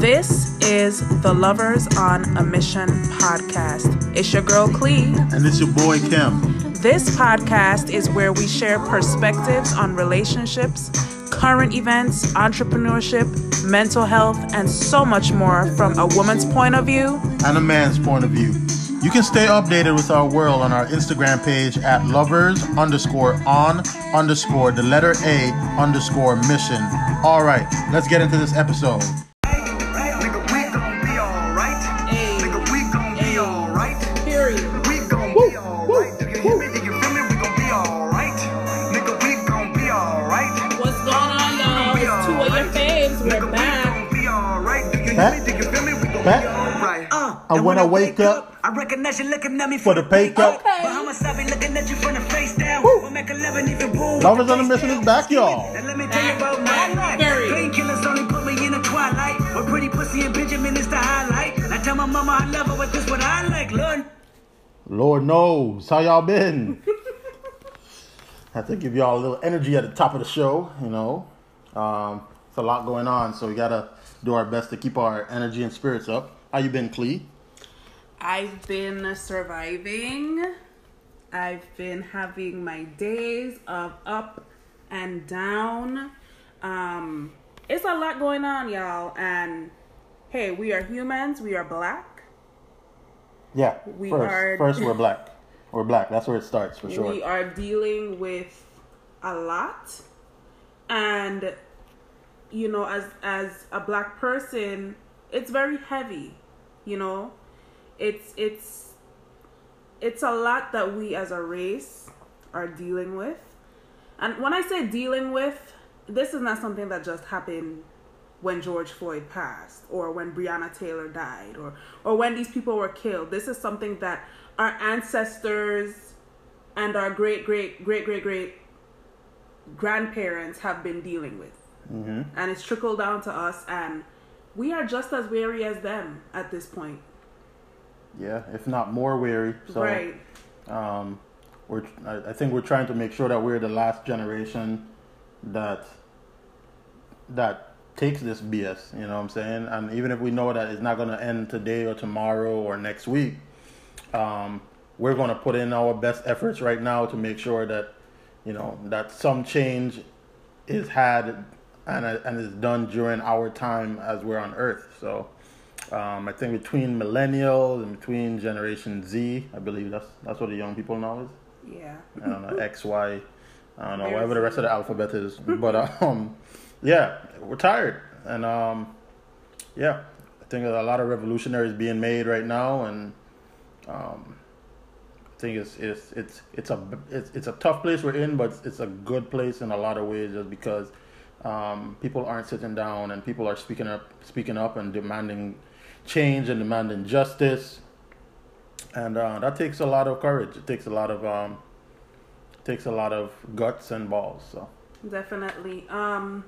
This is the Lovers on a Mission podcast. It's your girl Clee. And it's your boy Kim. This podcast is where we share perspectives on relationships, current events, entrepreneurship, mental health, and so much more from a woman's point of view and a man's point of view. You can stay updated with our world on our Instagram page at lovers underscore on underscore the letter A underscore mission. All right, let's get into this episode. Back. Uh, and when I wake up, I recognize you looking at me for the pay cut. Okay. looking at you from the face down. On the mission is back, y'all. let me tell you about mama I love her, but this what I like, Lord. Lord knows. How y'all been? Have to give y'all a little energy at the top of the show, you know. Um, it's a lot going on, so we gotta do our best to keep our energy and spirits up. How you been, Clee? I've been surviving. I've been having my days of up and down. Um, it's a lot going on, y'all. And hey, we are humans. We are black. Yeah. We first, are. First, we're black. We're black. That's where it starts for sure. We are dealing with a lot, and you know, as as a black person, it's very heavy, you know. It's it's it's a lot that we as a race are dealing with. And when I say dealing with, this is not something that just happened when George Floyd passed or when Breonna Taylor died or or when these people were killed. This is something that our ancestors and our great great great great great grandparents have been dealing with mm-hmm. and it's trickled down to us, and we are just as wary as them at this point. Yeah, if not more wary. So, right. Um, we're I think we're trying to make sure that we're the last generation that that takes this BS. You know what I'm saying? And even if we know that it's not going to end today or tomorrow or next week, um, we're going to put in our best efforts right now to make sure that you know that some change is had and and is done during our time as we're on Earth. So um, I think between millennials and between Generation Z, I believe that's that's what the young people know is. Yeah. I don't know X Y. I don't know whatever the rest of the alphabet is, but um, yeah, we're tired, and um, yeah, I think a lot of revolutionaries being made right now, and um, I think it's it's it's it's a it's, it's a tough place we're in, but it's a good place in a lot of ways, just because um, people aren't sitting down and people are speaking up, speaking up and demanding change and demanding justice. And uh, that takes a lot of courage. It takes a lot of um, takes a lot of guts and balls. So definitely. Um,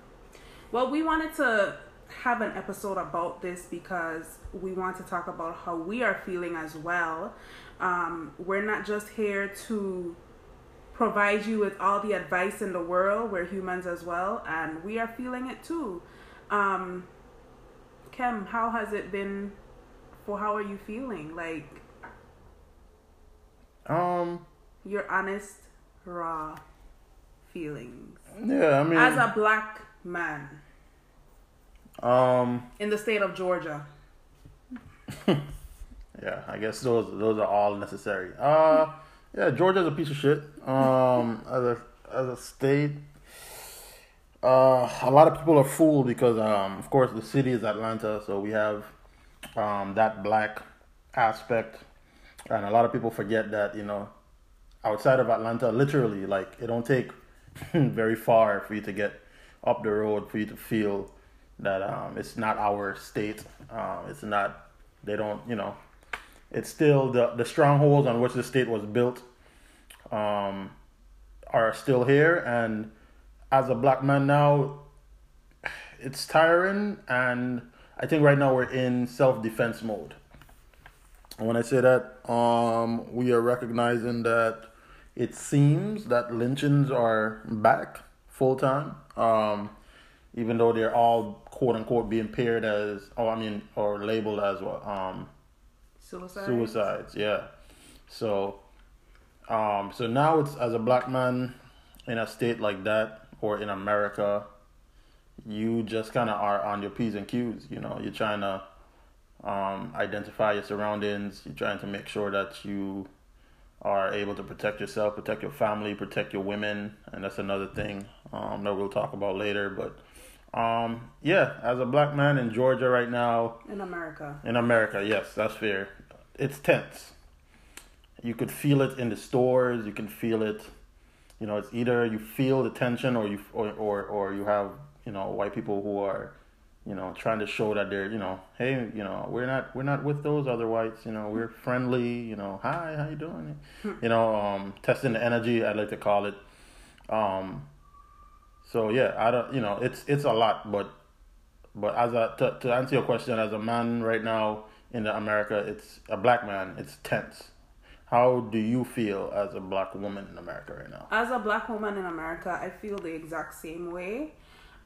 well, we wanted to have an episode about this because we want to talk about how we are feeling as well. Um, we're not just here to provide you with all the advice in the world. We're humans as well, and we are feeling it too. Um, Kim, how has it been? For how are you feeling? Like, um, your honest, raw feelings. Yeah, I mean, as a black man, um, in the state of Georgia. yeah, I guess those those are all necessary. Uh yeah, Georgia's a piece of shit. Um, as a as a state, uh, a lot of people are fooled because, um, of course, the city is Atlanta, so we have um, that black aspect, and a lot of people forget that you know, outside of Atlanta, literally, like it don't take very far for you to get up the road for you to feel that um, it's not our state. Um, it's not. They don't. You know it's still the the strongholds on which the state was built um, are still here and as a black man now it's tiring and i think right now we're in self-defense mode and when i say that um, we are recognizing that it seems that lynchings are back full time um, even though they're all quote unquote being paired as, oh, I mean, or labeled as what, um, Suicide. suicides. Yeah. So, um, so now it's as a black man in a state like that or in America, you just kind of are on your p's and q's. You know, you're trying to um, identify your surroundings. You're trying to make sure that you are able to protect yourself, protect your family, protect your women, and that's another thing um, that we'll talk about later. But um, yeah, as a black man in Georgia right now, In America. in America, yes, that's fair. It's tense. You could feel it in the stores. You can feel it. You know, it's either you feel the tension, or you or or, or you have you know white people who are, you know, trying to show that they're you know, hey, you know, we're not we're not with those other whites. You know, we're friendly. You know, hi, how you doing? you know, um, testing the energy. I like to call it. Um, so yeah, I don't. You know, it's it's a lot, but but as a to, to answer your question, as a man right now in America, it's a black man. It's tense. How do you feel as a black woman in America right now? As a black woman in America, I feel the exact same way.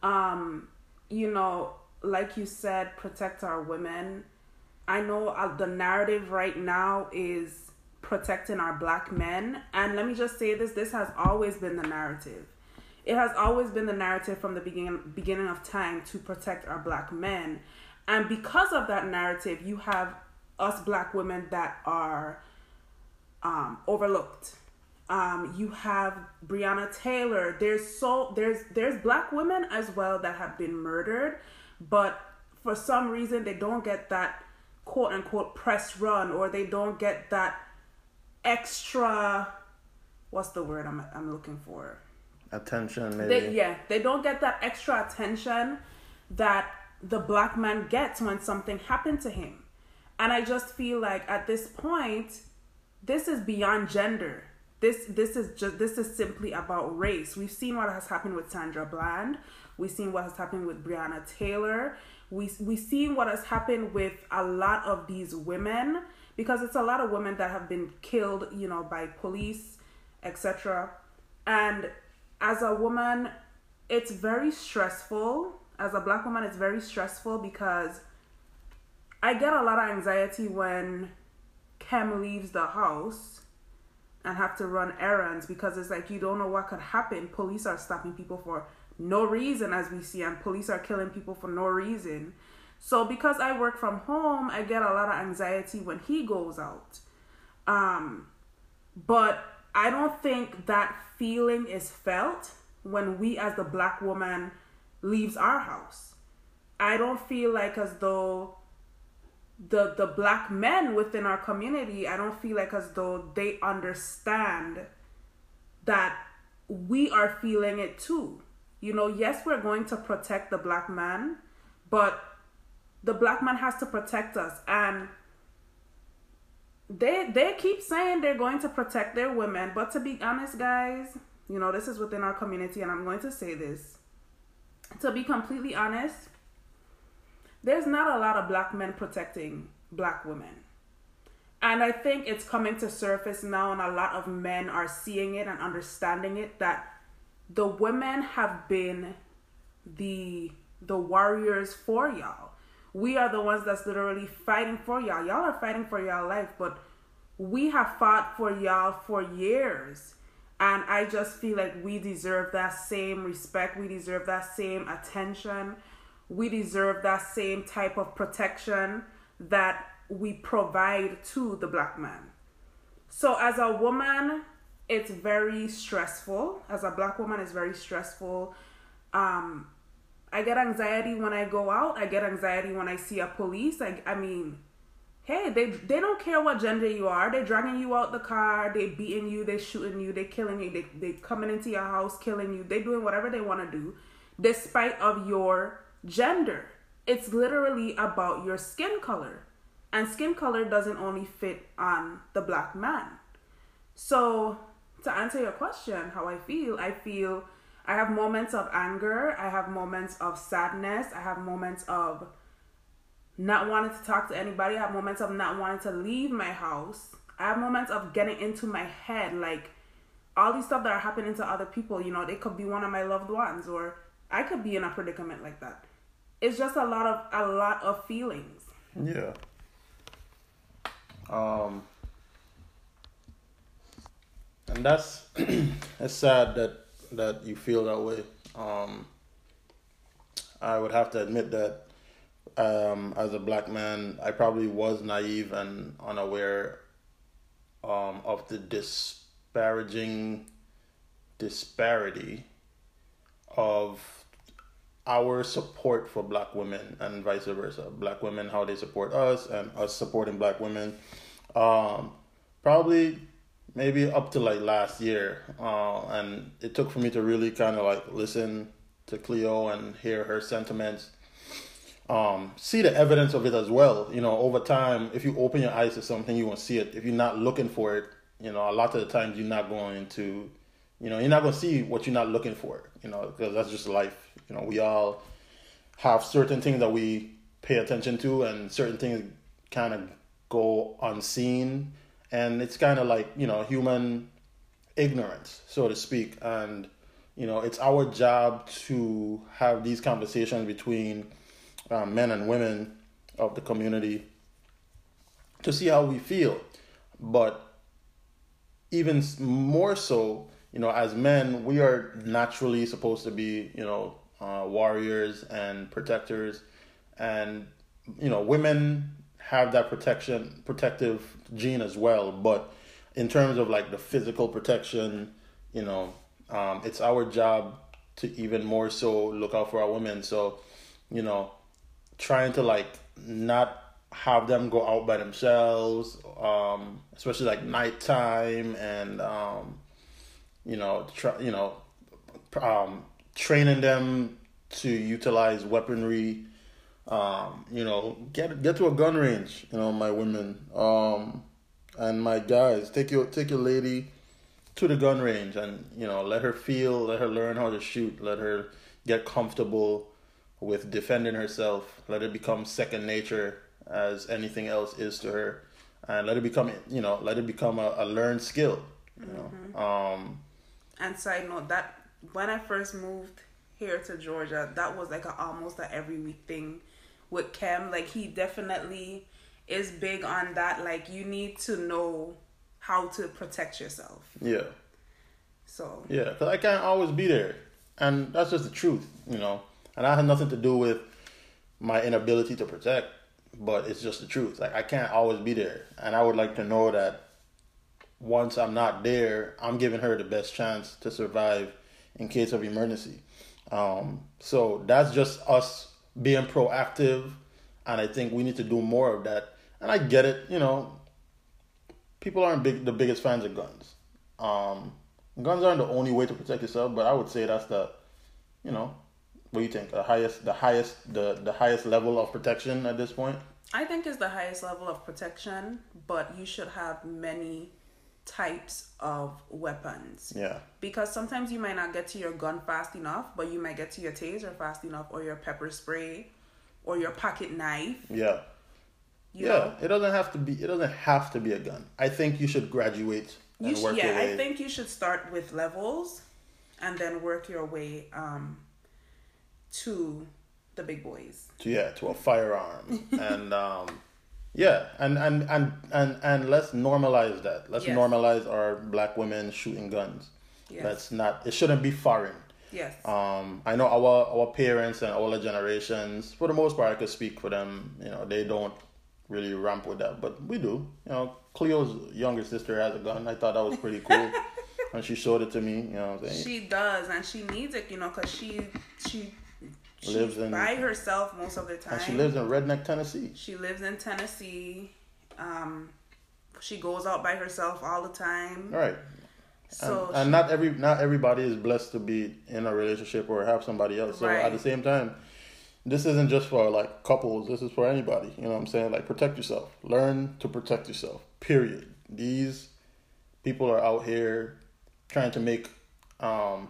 Um, you know, like you said, protect our women. I know uh, the narrative right now is protecting our black men. And let me just say this this has always been the narrative. It has always been the narrative from the beginning beginning of time to protect our black men. And because of that narrative, you have us black women that are um, overlooked. Um, you have Breonna Taylor. There's so there's there's black women as well that have been murdered, but for some reason they don't get that quote unquote press run or they don't get that extra what's the word I'm I'm looking for? Attention, maybe. They, yeah, they don't get that extra attention that the black man gets when something happened to him. And I just feel like at this point, this is beyond gender. This this is just this is simply about race. We've seen what has happened with Sandra Bland. We've seen what has happened with Breonna Taylor. We we've seen what has happened with a lot of these women because it's a lot of women that have been killed, you know, by police, etc. And as a woman, it's very stressful. As a black woman, it's very stressful because I get a lot of anxiety when Kem leaves the house and have to run errands because it's like you don't know what could happen. Police are stopping people for no reason, as we see, and police are killing people for no reason. So because I work from home, I get a lot of anxiety when he goes out. Um, but I don't think that feeling is felt when we, as the black woman, leaves our house. I don't feel like as though the the black men within our community, I don't feel like as though they understand that we are feeling it too. You know, yes, we're going to protect the black man, but the black man has to protect us and they they keep saying they're going to protect their women, but to be honest, guys, you know, this is within our community and I'm going to say this. To be completely honest, there's not a lot of black men protecting black women. And I think it's coming to surface now, and a lot of men are seeing it and understanding it that the women have been the the warriors for y'all. We are the ones that's literally fighting for y'all. Y'all are fighting for y'all life, but we have fought for y'all for years. And I just feel like we deserve that same respect. We deserve that same attention. We deserve that same type of protection that we provide to the black man. So, as a woman, it's very stressful. As a black woman, it's very stressful. Um, I get anxiety when I go out. I get anxiety when I see a police. I, I mean, hey, they they don't care what gender you are. They dragging you out the car. They beating you. They shooting you. They killing you. They they coming into your house, killing you. They doing whatever they want to do, despite of your gender. It's literally about your skin color, and skin color doesn't only fit on the black man. So to answer your question, how I feel, I feel I have moments of anger, I have moments of sadness, I have moments of not wanting to talk to anybody, I have moments of not wanting to leave my house. I have moments of getting into my head like all these stuff that are happening to other people, you know, they could be one of my loved ones or I could be in a predicament like that. it's just a lot of a lot of feelings. Yeah. Um. And that's it's sad that that you feel that way. Um. I would have to admit that um, as a black man, I probably was naive and unaware um, of the disparaging disparity of our support for black women and vice versa. Black women, how they support us, and us supporting black women. Um, probably maybe up to like last year. Uh, and it took for me to really kind of like listen to Cleo and hear her sentiments. Um, see the evidence of it as well. You know, over time, if you open your eyes to something, you won't see it. If you're not looking for it, you know, a lot of the times you're not going to, you know, you're not going to see what you're not looking for. You know, because that's just life. You know, we all have certain things that we pay attention to, and certain things kind of go unseen, and it's kind of like you know human ignorance, so to speak, and you know, it's our job to have these conversations between um, men and women of the community to see how we feel. But even more so, you know, as men, we are naturally supposed to be, you know, uh, warriors and protectors, and you know, women have that protection, protective gene as well. But in terms of like the physical protection, you know, um, it's our job to even more so look out for our women. So, you know, trying to like not have them go out by themselves, um, especially like nighttime and um, you know, try, you know, um, training them to utilize weaponry. Um, you know, get get to a gun range. You know, my women um, and my guys, take your take your lady to the gun range and you know let her feel, let her learn how to shoot, let her get comfortable with defending herself, let it become second nature as anything else is to her, and let it become you know let it become a, a learned skill. You know. Mm-hmm. Um, and side note that when I first moved here to Georgia, that was like a, almost a every week thing with Kem. Like he definitely is big on that. Like you need to know how to protect yourself. Yeah. So. Yeah, because I can't always be there, and that's just the truth, you know. And I have nothing to do with my inability to protect, but it's just the truth. Like I can't always be there, and I would like to know that once I'm not there, I'm giving her the best chance to survive in case of emergency. Um, so that's just us being proactive, and I think we need to do more of that. And I get it, you know, people aren't big the biggest fans of guns. Um, guns aren't the only way to protect yourself, but I would say that's the, you know, what do you think? The highest, the highest, the the highest level of protection at this point. I think is the highest level of protection, but you should have many types of weapons. Yeah. Because sometimes you might not get to your gun fast enough, but you might get to your taser fast enough, or your pepper spray, or your pocket knife. Yeah. You yeah, know? it doesn't have to be. It doesn't have to be a gun. I think you should graduate and you work yeah, your way. I think you should start with levels, and then work your way um, to the big boys. Yeah, to a firearm, and um, yeah, and, and and and and let's normalize that. Let's yes. normalize our black women shooting guns. Yes. That's not. It shouldn't be foreign. Yes. Um, I know our our parents and older generations, for the most part, I could speak for them. You know, they don't really ramp with that, but we do. You know, Cleo's younger sister has a gun. I thought that was pretty cool. and she showed it to me, you know what I'm saying? She does, and she needs it, you know, because she, she, she lives in by herself most of the time. And she lives in Redneck, Tennessee. She lives in Tennessee. Um, she goes out by herself all the time. Right. So and, and not every not everybody is blessed to be in a relationship or have somebody else. So right. at the same time, this isn't just for like couples this is for anybody you know what i'm saying like protect yourself learn to protect yourself period these people are out here trying to make um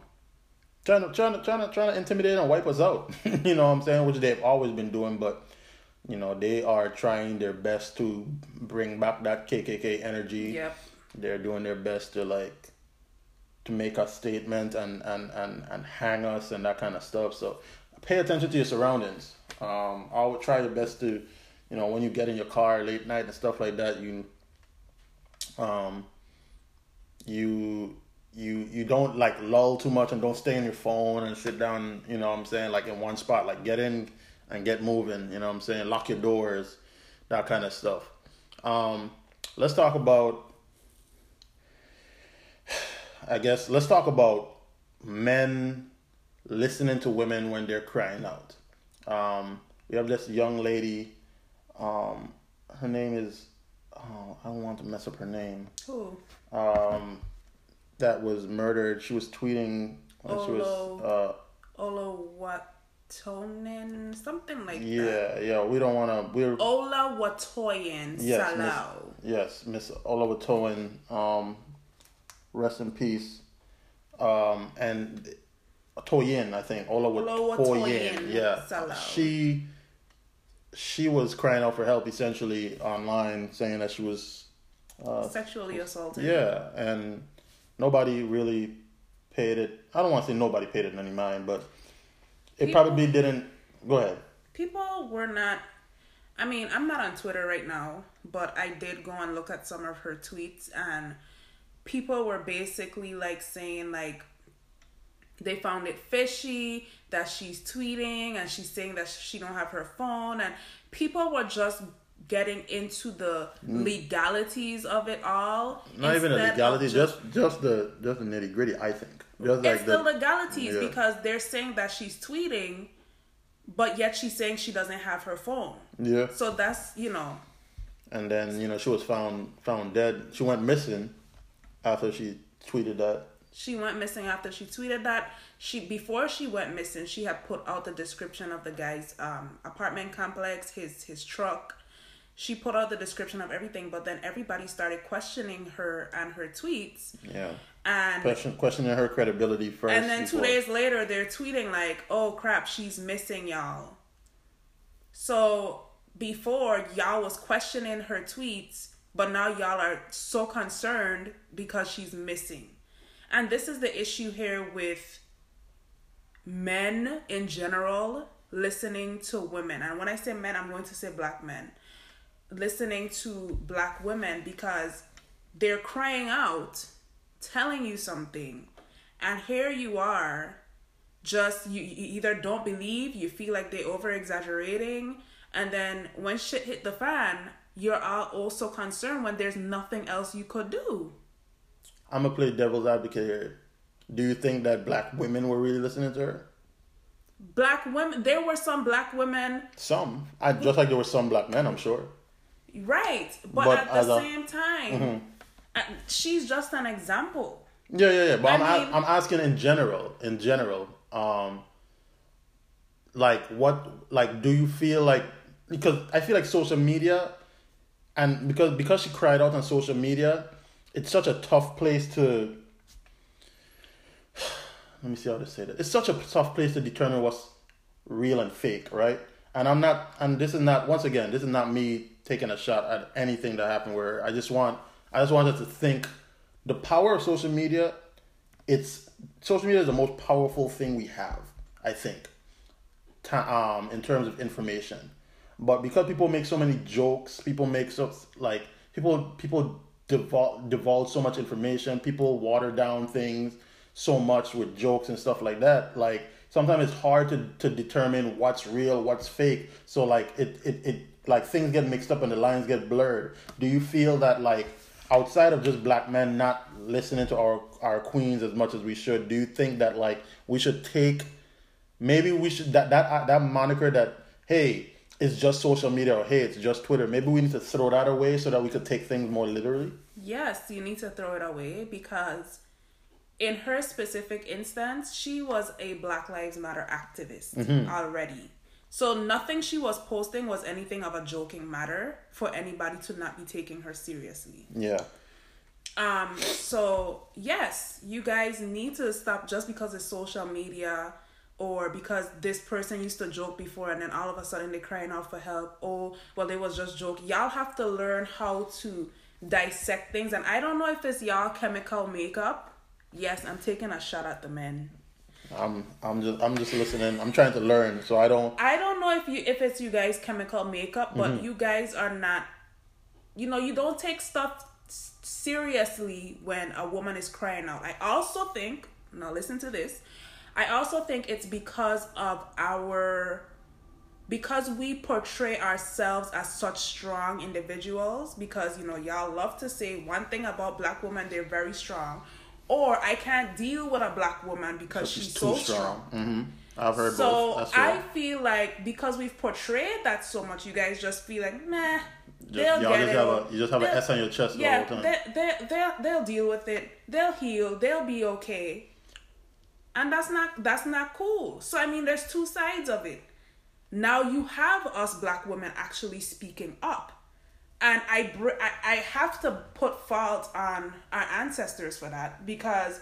trying to trying to trying to trying to intimidate and wipe us out. You know what i'm saying? Which they've always been doing but you know they are trying their best to bring back that kkk energy. Yep. They're doing their best to like to make a statement and and and and hang us and that kind of stuff. So pay attention to your surroundings. Um, I would try your best to, you know, when you get in your car late night and stuff like that, you, um, you you you don't like lull too much and don't stay on your phone and sit down. You know what I'm saying? Like in one spot. Like get in and get moving. You know what I'm saying? Lock your doors, that kind of stuff. Um, let's talk about. I guess let's talk about men listening to women when they're crying out. Um, we have this young lady. Um, her name is. Oh, I don't want to mess up her name. Who? Um, that was murdered. She was tweeting when she was. Uh, something like that. yeah, yeah. We don't want to. We're Oluwatoyin yes, Miss, Salau. yes, Miss Oluwatoyin. Um, rest in peace. Um, and Toyin, I think. Oluwatoyin Yeah, Salau. she she was crying out for help essentially online, saying that she was Sexually assaulted. Yeah, and nobody really paid it. I don't want to say nobody paid it in any mind, but it People- probably didn't. Go ahead. People were not. I mean, I'm not on Twitter right now, but I did go and look at some of her tweets, and people were basically like saying like they found it fishy that she's tweeting and she's saying that she don't have her phone and people were just getting into the legalities of it all Mm. Not even the legality, just just the just the nitty gritty. I think just like it's the, the legalities yeah. because they're saying that she's tweeting but yet she's saying she doesn't have her phone yeah. so that's you know And then you know she was found found dead. She went missing after she tweeted that. she went missing after she tweeted that she before she went missing she had put out the description of the guy's um, apartment complex his his truck she put out the description of everything but then everybody started questioning her and her tweets Yeah. and Question questioning her credibility first. and then two days later they're tweeting like oh crap she's missing y'all so before y'all was questioning her tweets but now y'all are so concerned because she's missing and this is the issue here with men in general listening to women and when i say men i'm going to say black men listening to black women because they're crying out telling you something and here you are just you, you either don't believe you feel like they over exaggerating and then when shit hit the fan you're all also concerned when there's nothing else you could do I'm gonna play devil's advocate here. Do you think that black women were really listening to her? black women there were some black women Some, I just like there were some black men. I'm sure. Right but, But at the a- same time uh, she's just an example Yeah, yeah, yeah. But I I'm mean- I'm asking in general. In general, um, like what, like, do you feel like because I feel like social media, and because because she cried out on social media, it's such a tough place to. Let me see how to say that. It's such a tough place to determine what's real and fake, right? And I'm not, and this is not. Once again, this is not me taking a shot at anything that happened. Where I just want, I just wanted to think, the power of social media. It's social media is the most powerful thing we have. I think um, in terms of information. But because people make so many jokes, people make so like people people divulge, divulge so much information. People water down things so much with jokes and stuff like that. Like sometimes it's hard to, to determine what's real, what's fake. So like it, it, it like things get mixed up and the lines get blurred. Do you feel that like outside of just black men not listening to our our queens as much as we should, do you think that like we should take maybe we should that that uh, that moniker that hey it's just social media or hey it's just twitter maybe we need to throw that away so that we could take things more literally Yes, you need to throw it away because in her specific instance, she was a Black Lives Matter activist already. So nothing she was posting was anything of a joking matter for anybody to not be taking her seriously. yeah Um so yes, you guys need to stop just because it's social media or because this person used to joke before and then all of a sudden they're crying out for help. Oh, well they was just joke. Y'all have to learn how to dissect things and I don't know if it's y'all chemical makeup. Yes, I'm taking a shot at the men. I'm I'm just I'm just listening. I'm trying to learn, so I don't. I don't know if you if it's you guys chemical makeup, but Mm-hmm. you guys are not. You know, you don't take stuff seriously when a woman is crying out. I also think. Now listen to this. I also think it's because of our because we portray ourselves as such strong individuals because you know y'all love to say one thing about black women they're very strong or i can't deal with a black woman because she's, so strong, hmm I've heard so both. That's i feel like because we've portrayed that so much you guys just feel like nah Just, they'll y'all get just it. have a you just have an they'll- S on your chest the yeah whole time. they, they, they'll, they'll deal with it. They'll heal. They'll be okay. And that's not that's not cool. So i mean there's two sides of it. Now you have us black women actually speaking up and I, br- I i have to put fault on our ancestors for that because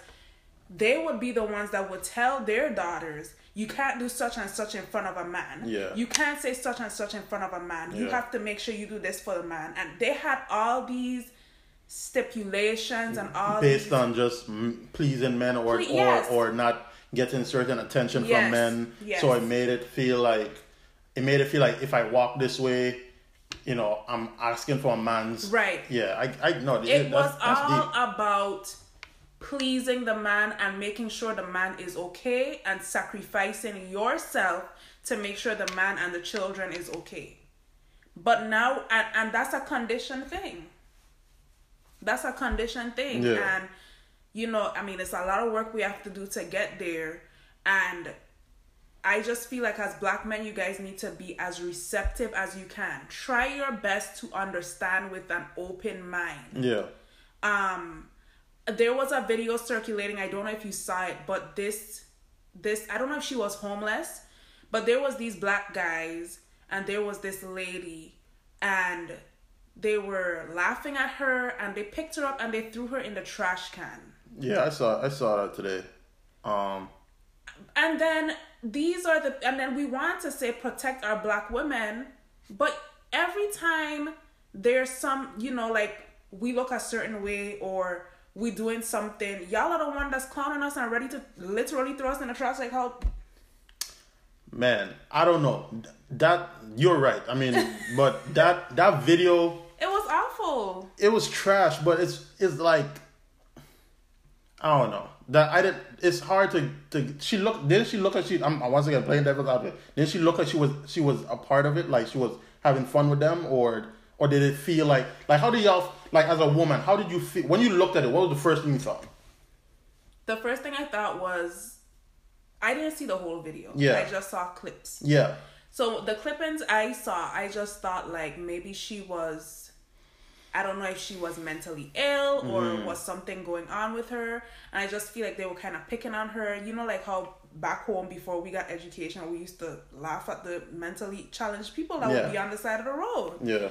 they would be the ones that would tell their daughters you can't do such and such in front of a man Yeah. you can't say such and such in front of a man you have to make sure you do this for the man and they had all these stipulations and all based these, on just pleasing men or Ple- yes. or or not getting certain attention Yes, from men. yes. So it made it feel like it made it feel like if I walk this way, you know, I'm asking for a man's Right. Yeah, I I know it was that's, that's all deep. about pleasing the man and making sure the man is okay and sacrificing yourself to make sure the man and the children is okay but now and, and that's a condition thing that's a condition thing Yeah. and you know i mean it's a lot of work we have to do to get there and I just feel like as black men, you guys need to be as receptive as you can. Try your best to understand with an open mind Yeah. um there was a video circulating i don't know if you saw it but this this i don't know if she was homeless but there was these black guys and there was this lady and they were laughing at her and they picked her up and they threw her in the trash can Yeah, I saw I saw that today. Um and then these are the and then we want to say protect our black women but every time there's some you know like we look a certain way or we doing something y'all are the one that's clowning us and ready to literally throw us in the trash like how man, I don't know. That you're right. I mean, but that that video it was awful it was trash, but it's it's like I don't know that I did. It's hard to to. She look. Didn't she look like she? I'm once again playing devil's advocate. Didn't she look like she was she was a part of it? Like she was having fun with them, or or did it feel like like how do y'all like as a woman? How did you feel when you looked at it? What was the first thing you thought? the first thing i thought was i didn't see the whole video Yeah. i just saw clips Yeah, So the clippings I saw, I just thought like maybe she was I don't know if she was mentally ill or Mm-hmm. was something going on with her. And I just feel like they were kind of picking on her. You know, like how back home before we got education, we used to laugh at the mentally challenged people that Yeah. would be on the side of the road. yeah,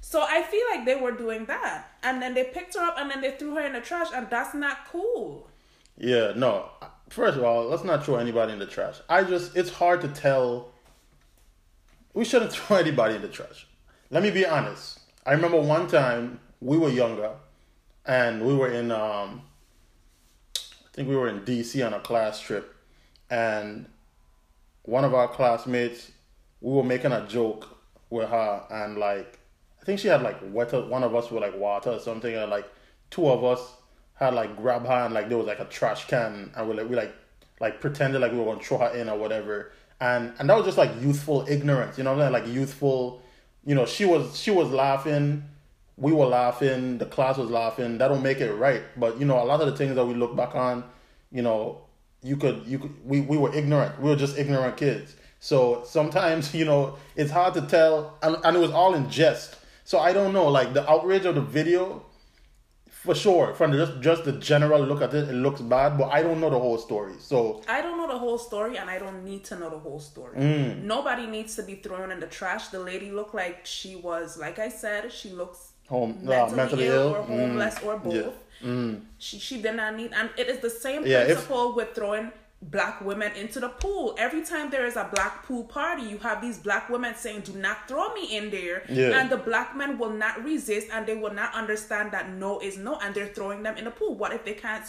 So I feel like they were doing that. And then they picked her up and then they threw her in the trash, and that's not cool. yeah. No, first of all, let's not throw anybody in the trash. I just it's hard to tell. We shouldn't throw anybody in the trash. Let me be honest. I remember one time we were younger, and we were in um, I think we were in DC on a class trip, and one of our classmates, we were making a joke with her, and like I think she had like water. One of us were like water or something, and like two of us had like grab her and like there was like a trash can, and we like we like like pretended like we were gonna throw her in or whatever, and and that was just like youthful ignorance, you know what I'm saying? Like youthful, you know. She was she was laughing, we were laughing, the class was laughing. That don't make it right, but you know a lot of the things that we look back on, you know, you could you could we, we were ignorant. We were just ignorant kids. So sometimes you know it's hard to tell. And, and it was all in jest. So i don't know like the outrage of the video for sure from the, just just the general look at it it looks bad but i don't know the whole story so I don't know the whole story and I don't need to know the whole story. Mm. Nobody needs to be thrown in the trash. The lady looked like she was, like I said, she looks home mentally, uh, mentally ill, ill or homeless or both. yeah. She she did not need, and it is the same Yeah, if- principle with throwing black women into the pool. Every time there is a black pool party, you have these black women saying, "Do not throw me in there," Yeah. and the black men will not resist, and they will not understand that no is no, and they're throwing them in the pool. What if they can't?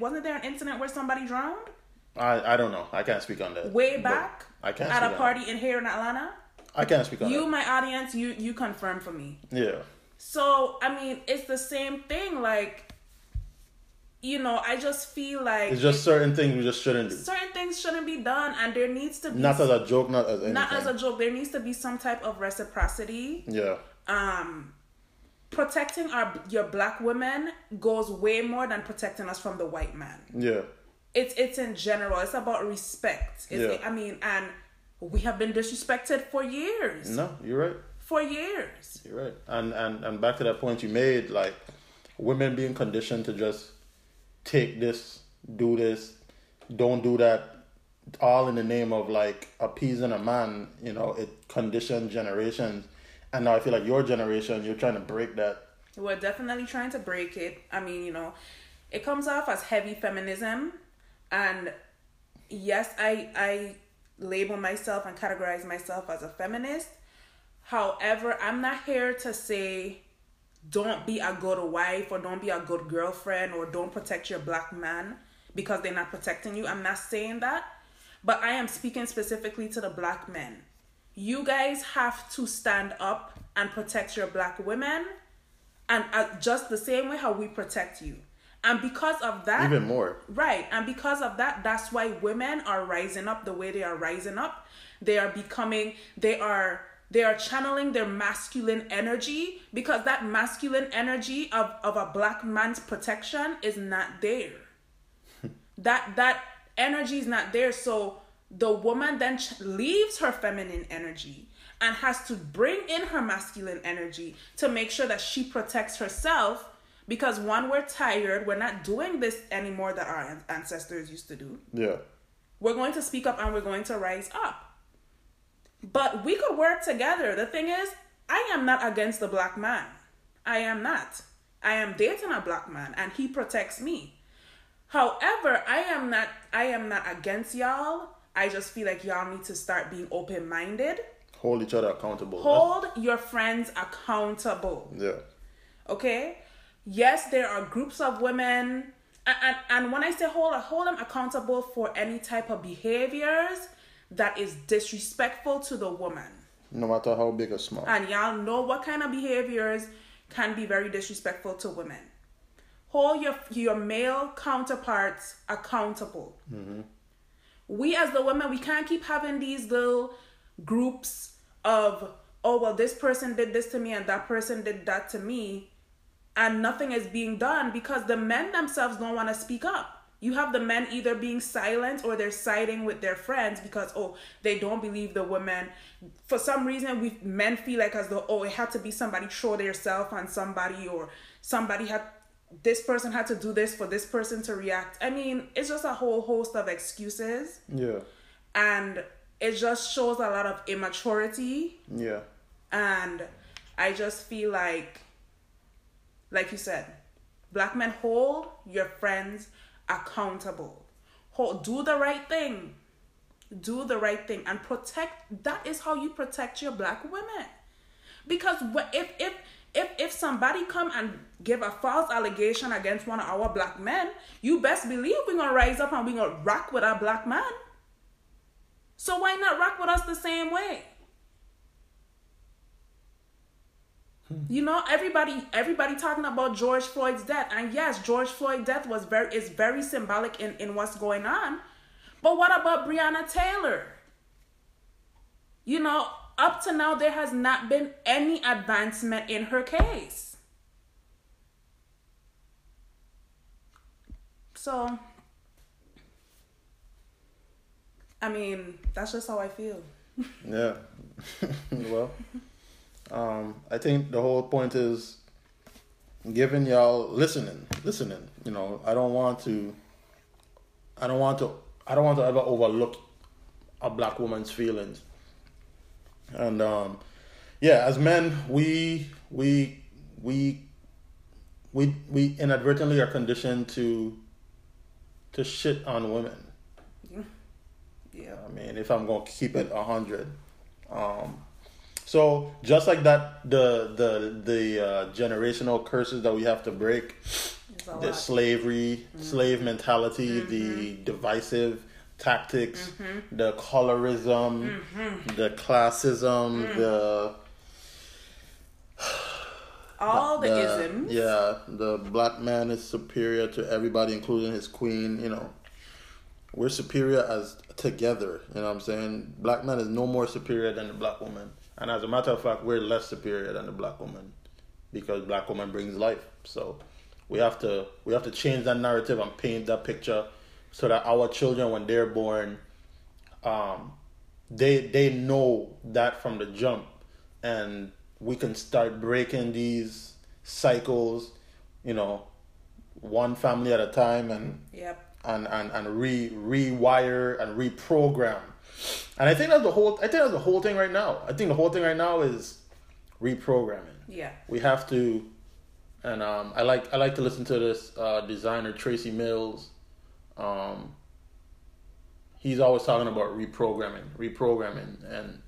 Wasn't there an incident where somebody drowned? I I don't know. I can't speak on that. way back I can't at a party in here in Atlanta. I can't speak on You, that. You, my audience, you you confirm for me. Yeah. So I mean, it's the same thing. Like, you know, I just feel like It's just certain things we just shouldn't do. certain things shouldn't be done, and there needs to be Not as a joke, not as anything. not as a joke. There needs to be some type of reciprocity. yeah. Um, protecting our your black women goes way more than protecting us from the white man. Yeah. It's it's in general. It's about respect. It's, Yeah. I mean, and we have been disrespected for years. No, you're right. For years. You're right. And and and back to that point you made, like women being conditioned to just take this, do this, don't do that, all in the name of like appeasing a man. You know, it conditioned generations, and now I feel like your generation, you're trying to break that. We're definitely trying to break it. I mean, you know, it comes off as heavy feminism, and yes, I I label myself and categorize myself as a feminist. However, I'm not here to say don't be a good wife or don't be a good girlfriend or don't protect your black man because they're not protecting you. I'm not saying that, but I am speaking specifically to the black men. You guys have to stand up and protect your black women and uh, just the same way how we protect you. And because of that, Even more. Right. And because of that, that's why women are rising up the way they are rising up. They are becoming they are they are channeling their masculine energy because that masculine energy of, of a black man's protection is not there. that that energy is not there. So the woman then ch- leaves her feminine energy and has to bring in her masculine energy to make sure that she protects herself because one we're tired we're not doing this anymore that our ancestors used to do Yeah. we're going to speak up and we're going to rise up but we could work together. The thing is i am not against the black man. I am not. I am dating a black man and he protects me. However i am not i am not against y'all. I just feel like y'all need to start being open-minded. Hold each other accountable. hold your friends accountable. Yeah. okay? Yes there are groups of women and, and, and when i say hold hold them accountable for any type of behaviors that is disrespectful to the woman. No matter how big or small. and y'all know what kind of behaviors can be very disrespectful to women. Hold your your male counterparts accountable. Mm-hmm. We as the women we can't keep having these little groups of oh well this person did this to me and that person did that to me. And nothing is being done because the men themselves don't want to speak up you have the men either being silent or they're siding with their friends because oh they don't believe the women for some reason we men feel like as though oh it had to be somebody throw their self on somebody or somebody had this person had to do this for this person to react i mean it's just a whole host of excuses yeah. and it just shows a lot of immaturity Yeah. and i just feel like like you said black men hold your friends accountable. Do the right thing. Do the right thing and protect that is how you protect your black women. Because if if if if somebody come and give a false allegation against one of our black men you best believe we're gonna rise up and we're gonna rock with our black man. So why not rock with us the same way you know everybody everybody talking about george floyd's death. And yes george floyd's death was very is very symbolic in in what's going on. But what about breonna taylor? You know up to now there has not been any advancement in her case. So i mean that's just how i feel. Yeah. well, um, I think the whole point is giving y'all listening, listening. You know, I don't want to. I don't want to. I don't want to ever overlook a black woman's feelings. And um, yeah, as men, we we we we we inadvertently are conditioned to to shit on women. yeah I mean, if I'm gonna keep it a hundred, um, so just like that, the the the uh, generational curses that we have to break, the slavery, slave mentality, the divisive, tactics, Mm-hmm. the colorism, the classism, Mm. the All the, the- isms. Yeah, the black man is superior to everybody, including his queen. You know, we're superior as together. You know what I'm saying? Black man is no more superior than the black woman, and as a matter of fact, we're less superior than the black woman because black woman brings life. So we have to we have to change that narrative and paint that picture so that our children, when they're born, um, they they know that from the jump, and we can start breaking these cycles, you know, one family at a time, and Yep. and and and re rewire and reprogram. And I think that's the whole. I think that's the whole thing right now. I think the whole thing right now is reprogramming. Yeah. We have to, and um, I like I like to listen to this uh, designer Tracy Mills. Um, he's always talking about reprogramming, reprogramming, and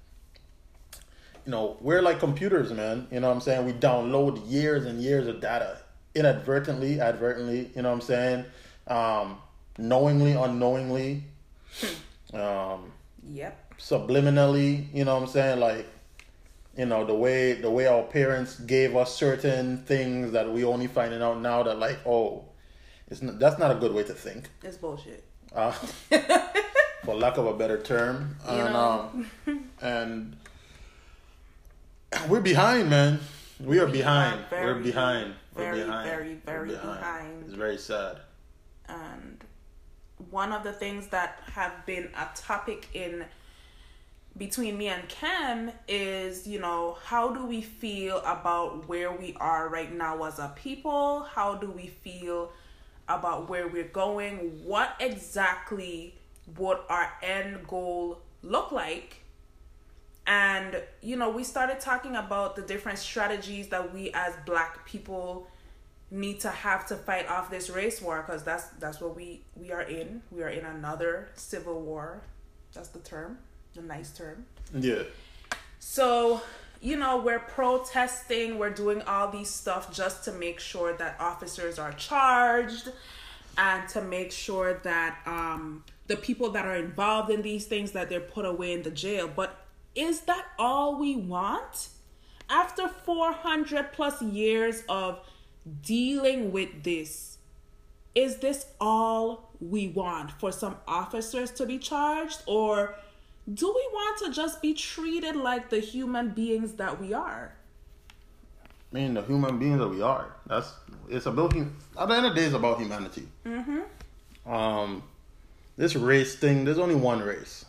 you know we're like computers, man. You know what I'm saying? We download years and years of data inadvertently, advertently. You know what I'm saying? Um, knowingly, unknowingly, um, Yep. subliminally. You know what I'm saying? Like you know the way the way our parents gave us certain things that we only finding out now that like oh it's not, that's not a good way to think It's bullshit. uh, for lack of a better term You and know? um and we're behind man we are behind very, we're behind we're very, behind very, We're very behind. it's very sad and one of the things that have been a topic in between me and Cam is, you know, how do we feel about where we are right now as a people? How do we feel about where we're going? What exactly would our end goal look like? And, you know, we started talking about the different strategies that we as black people need to have to fight off this race war because that's that's what we we are in. We are in another civil war. That's the term the nice term. Yeah. So you know we're protesting. We're doing all these stuff just to make sure that officers are charged and to make sure that um the people that are involved in these things that they're put away in the jail. But is that all we want? After 400 plus years of dealing with this is this all we want for some officers to be charged or do we want to just be treated like the human beings that we are I mean, the human beings that we are. That's it's about at the end of the day, it's about humanity. Mm-hmm. Um, this race thing. There's only one race,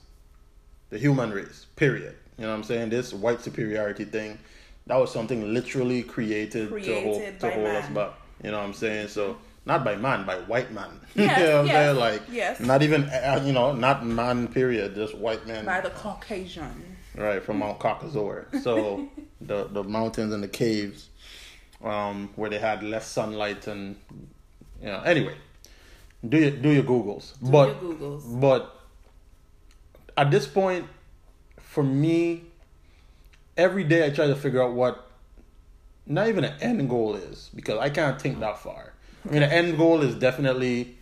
the human race. Period. You know what I'm saying? This white superiority thing, that was something literally created, to hold to hold us back. You know what I'm saying? So not by man, by white man. Yes, you know what I'm saying? Like yes. not even uh, you know not man. Period. Just white man. by the caucasian Right, from Mount Caucasus. So the the mountains and the caves, um, where they had less sunlight and you know. Anyway, do your do your googles. Do but your Googles. but at this point, for me, every day I try to figure out what not even an end goal is because I can't think that far. I mean, the end goal is definitely,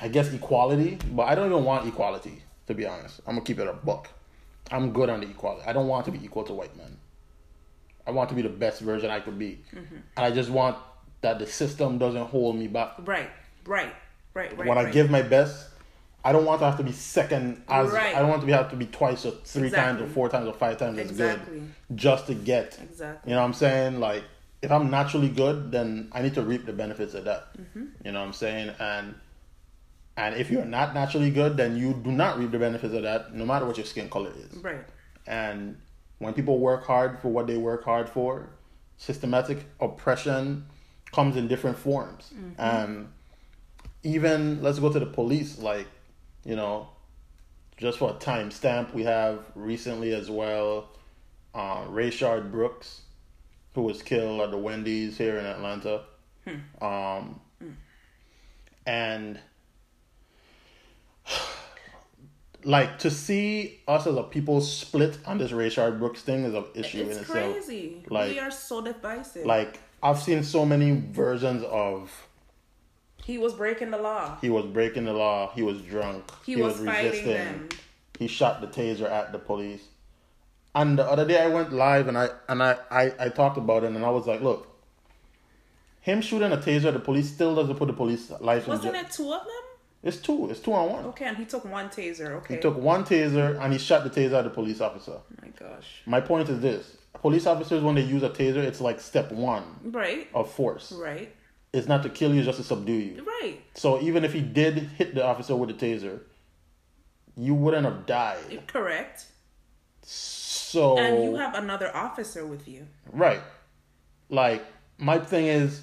I guess, equality, but I don't even want equality to be honest. I'm gonna keep it a buck. I'm good on the equality. I don't want to be equal to white men. I want to be the best version I could be, Mm-hmm. and I just want that the system doesn't hold me back. right right right right when I give my best, I don't want to have to be second as Right. I don't want to be have to be twice or three times or four times or five times as Exactly. good just to get. Exactly. You know what I'm saying? Like if I'm naturally good, then I need to reap the benefits of that. Mm-hmm. You know what I'm saying? And and if you're not naturally good, then you do not reap the benefits of that, no matter what your skin color is. right And when people work hard for what they work hard for, systematic oppression comes in different forms. And even let's go to the police, like, you know, just for a timestamp, we have recently as well uh, Rayshard Brooks, who was killed at the Wendy's here in Atlanta. Um, And like to see us as a people split on this Rayshard Brooks thing is an issue in it's itself. crazy Like- we are so divisive Like I've seen so many versions of He was breaking the law. He was breaking the law. He was drunk. He, was, resisting. them. He shot the taser at the police. And the other day I went live and I and I, I, I talked about it and I was like, look, him shooting a taser at the police still doesn't put the police life in Wasn't it two of them? It's two. It's two on one. Okay, and he took one taser. Okay. He took one taser and he shot the taser at the police officer. Oh my gosh. My point is this: police officers, when they use a taser, it's like step one Right. of force. Right. It's not to kill you, just to subdue you. Right. So even if he did hit the officer with a taser, you wouldn't have died. Correct. So And you have another officer with you. right, like my thing is,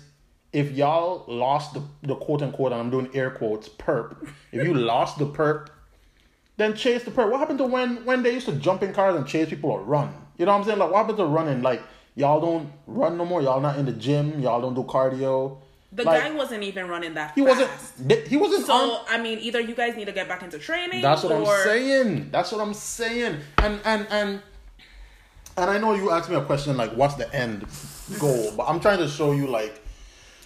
if y'all lost the the quote unquote, and I'm doing air quotes, perp. If you lost the perp, then chase the perp. What happened to when when they used to jump in cars and chase people or run? You know what I'm saying? Like what happened to running? Like y'all don't run no more. Y'all not in the gym. Y'all don't do cardio. The Like, guy wasn't even running that He fast. wasn't. He wasn't on. So I mean, either you guys need to get back into training. That's what or... I'm saying. That's what I'm saying. And and and and I know you asked me a question like, what's the end goal? But I'm trying to show you like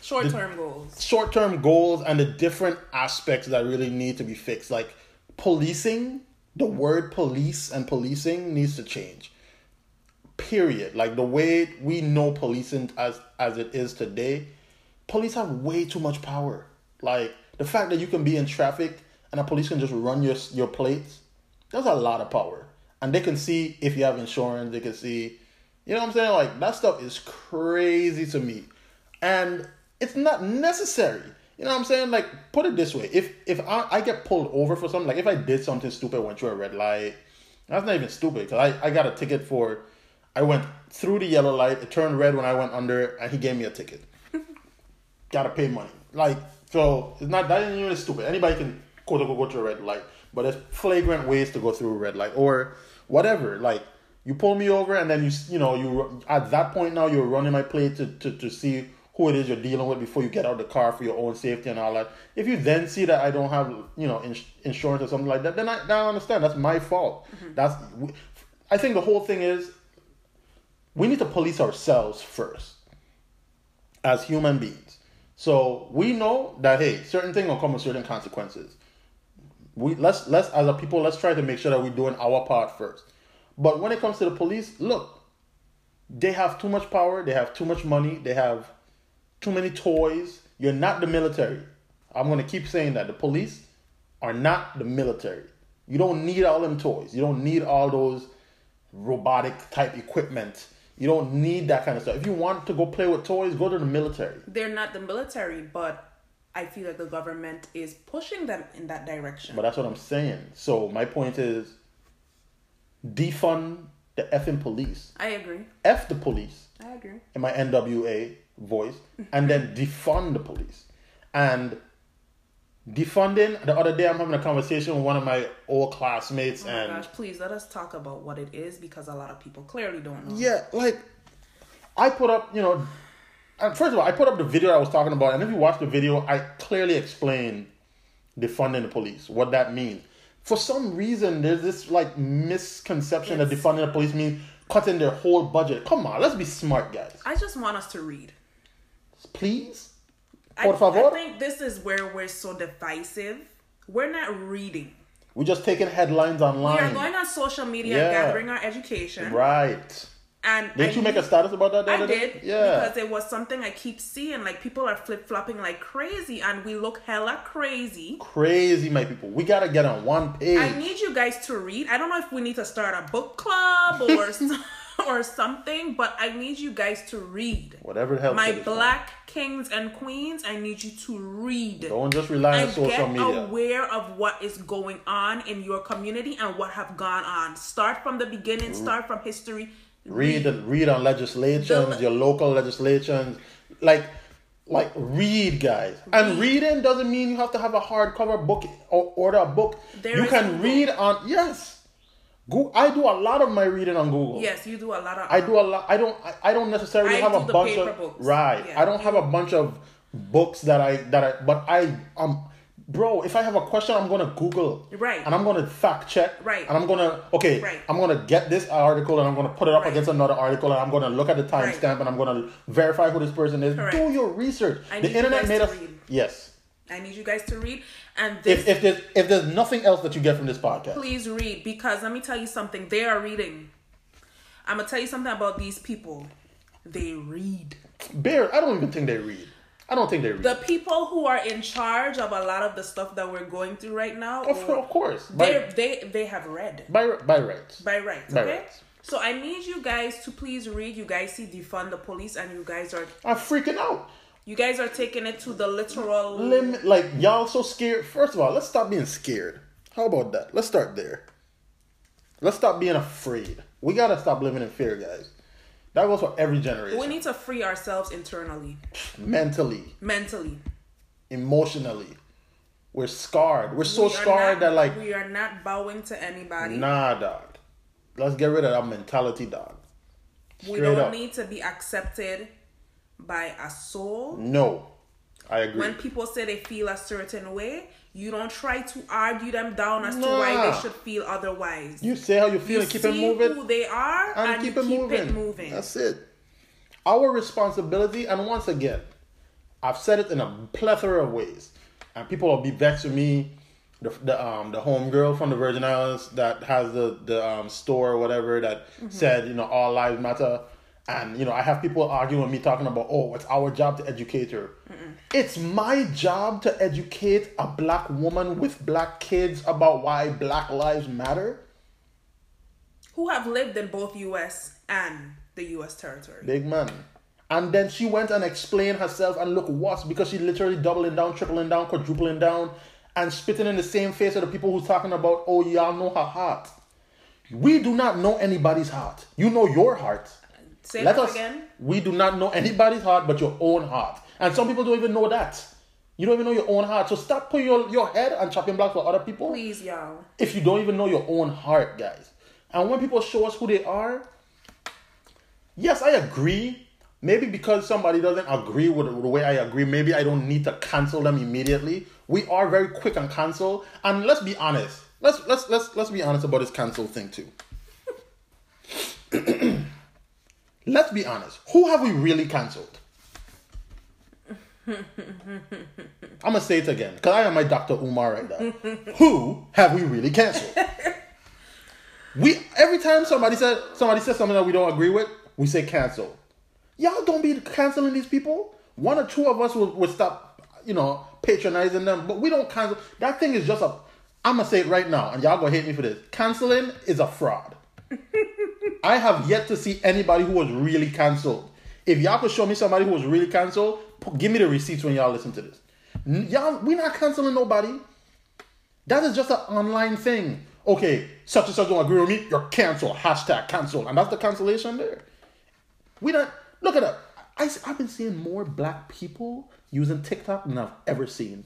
Short term goals. short term goals and the different aspects that really need to be fixed. Like policing, the word police and policing needs to change. Period. Like the way we know policing as as it is today, police have way too much power. Like the fact that you can be in traffic and the police can just run your your plates, that's a lot of power. And they can see if you have insurance. They can see, you know what I'm saying? Like that stuff is crazy to me, and it's not necessary. You know what I'm saying? Like put it this way: if if I, I get pulled over for something, like if I did something stupid, went through a red light, that's not even stupid because I I got a ticket for. I went through the yellow light. It turned red when I went under, and he gave me a ticket. Gotta pay money. Like so, it's not that isn't even stupid. Anybody can quote unquote go through a red light, but there's flagrant ways to go through a red light or whatever. Like you pull me over, and then you you know you at that point now you're running my plate to, to to see who it is you're dealing with before you get out of the car for your own safety and all that. If you then see that I don't have you know ins- insurance or something like that, then I, then I understand that's my fault. Mm-hmm. That's I think the whole thing is we need to police ourselves first as human beings. So we know that hey, certain things will come with certain consequences. We let's let's as a people let's try to make sure that we're doing our part first. But when it comes to the police, look, they have too much power, they have too much money, they have too many toys. You're not the military. I'm gonna keep saying that. The police are not the military. You don't need all them toys. You don't need all those robotic type equipment. You don't need that kind of stuff. If you want to go play with toys, go to the military. They're not the military, but I feel like the government is pushing them in that direction. But that's what I'm saying. So my point is defund the effing police. I agree. F the police I agree. in my NWA voice and then defund the police. And defunding the other day I'm having a conversation with one of my old classmates Oh my and gosh, please let us talk about what it is because a lot of people clearly don't know. Yeah, like I put up, you know, first of all, I put up the video I was talking about, and if you watch the video, I clearly explain defunding the police, what that means. For some reason, there's this like misconception that It's- defunding the police means cutting their whole budget. Come on, let's be smart, guys. I just want us to read. Please. I, Por favor. I think this is where we're so divisive. We're not reading. We're just taking headlines online. We are going on social media Yeah. and gathering our education. right. And Didn't I you make a status about that I did Yeah. because it was something I keep seeing. Like people are flip flopping like crazy, and we look hella crazy. Crazy, my people. We gotta get on one page. I need you guys to read. I don't know if we need to start a book club or or something, but I need you guys to read. Whatever helps. My at this point. black kings and queens, I need you to read. Don't just rely on social get media. aware of what is going on in your community and what have gone on. Start from the beginning. Mm. Start from history. read the, read on legislations, The- your local legislations, like like read, guys. And reading doesn't mean you have to have a hardcover book or order a book. There you can read on yes. Go, I do a lot of my reading on Google. Yes, you do a lot of. I do a lot. I don't. I, I don't necessarily I have do a bunch of books. right. Yeah. I don't have a bunch of books that I that I. But I um, bro. If I have a question, I'm gonna Google. Right. And I'm gonna fact check. Right. And I'm gonna okay. Right. I'm gonna get this article and I'm gonna put it up Right. against another article and I'm gonna look at the timestamp Right. and I'm gonna verify who this person is. Correct. Do your research. I the internet made us. read. Yes. I need you guys to read. And this, If if there's if there's nothing else that you get from this podcast, please read because let me tell you something. They are reading. I'm gonna tell you something about these people. They read. Bear, I don't even think they read. I don't think they read. The people who are in charge of a lot of the stuff that we're going through right now, of, or- of course, they by they they have read by by rights. by rights. By Okay. rights. So I need you guys to please read. You guys see defund the police, and you guys are I'm freaking out. You guys are taking it to the literal. Limit, like y'all so scared. First of all, let's stop being scared. How about that? Let's start there. Let's stop being afraid. We gotta stop living in fear, guys. That goes for every generation. We need to free ourselves internally, Mentally, mentally. emotionally, we're scarred. We're so We scarred not- that like, we are not bowing to anybody. nah, dog. Let's get rid of that mentality, dog. we don't up. need to be accepted by a soul. No, I agree. When people say they feel a certain way, you don't try to argue them down as to why they should feel otherwise. you say how you feel You and keep it moving. who they are and, and, keep, it, keep moving. it moving. That's it. Our responsibility, and once again, I've said it in a plethora of ways, and people will be vexed with me. The, the um the home girl from the Virgin Islands that has the the um store or whatever that Mm-hmm. said you know all lives matter, and you know I have people arguing with me talking about oh it's our job to educate her. It's my job to educate a black woman with black kids about why Black lives matter. Who have lived in both US and the US territory. Big man. And then she went and explained herself and look what's because she literally doubling down, tripling down, quadrupling down, and spitting in the same face of the people who's talking about, oh, y'all know her heart. We do not know anybody's heart. You know your heart. Say Let us. again. We do not know anybody's heart but your own heart. And some people don't even know that. You don't even know your own heart. So stop putting your, your head on chopping blocks for other people Please, y'all. if you don't even know your own heart, guys. And when people show us who they are, yes, I agree. Maybe because somebody doesn't agree with the way I agree, maybe I don't need to cancel them immediately. We are very quick on cancel, and let's be honest. Let's let's let's let's be honest about this cancel thing too. let's be honest. Who have we really canceled? I'm gonna say it again because I am my Dr. Umar right now. Who have we really canceled? We every time somebody said somebody says something that we don't agree with, we say cancel. Y'all don't be canceling these people. One or two of us will, will stop, you know, patronizing them, but we don't cancel. That thing is just a. I'm gonna say it right now, and y'all gonna hate me for this. Canceling is a fraud. I have yet to see anybody who was really canceled. If y'all could show me somebody who was really canceled, give me the receipts when y'all listen to this. Y'all, we not canceling nobody. That is just an online thing. Okay, such and such don't agree with me, you're canceled. Hashtag canceled, And that's the cancellation there. We don't look at that. I, I've been seeing more black people using TikTok than I've ever seen.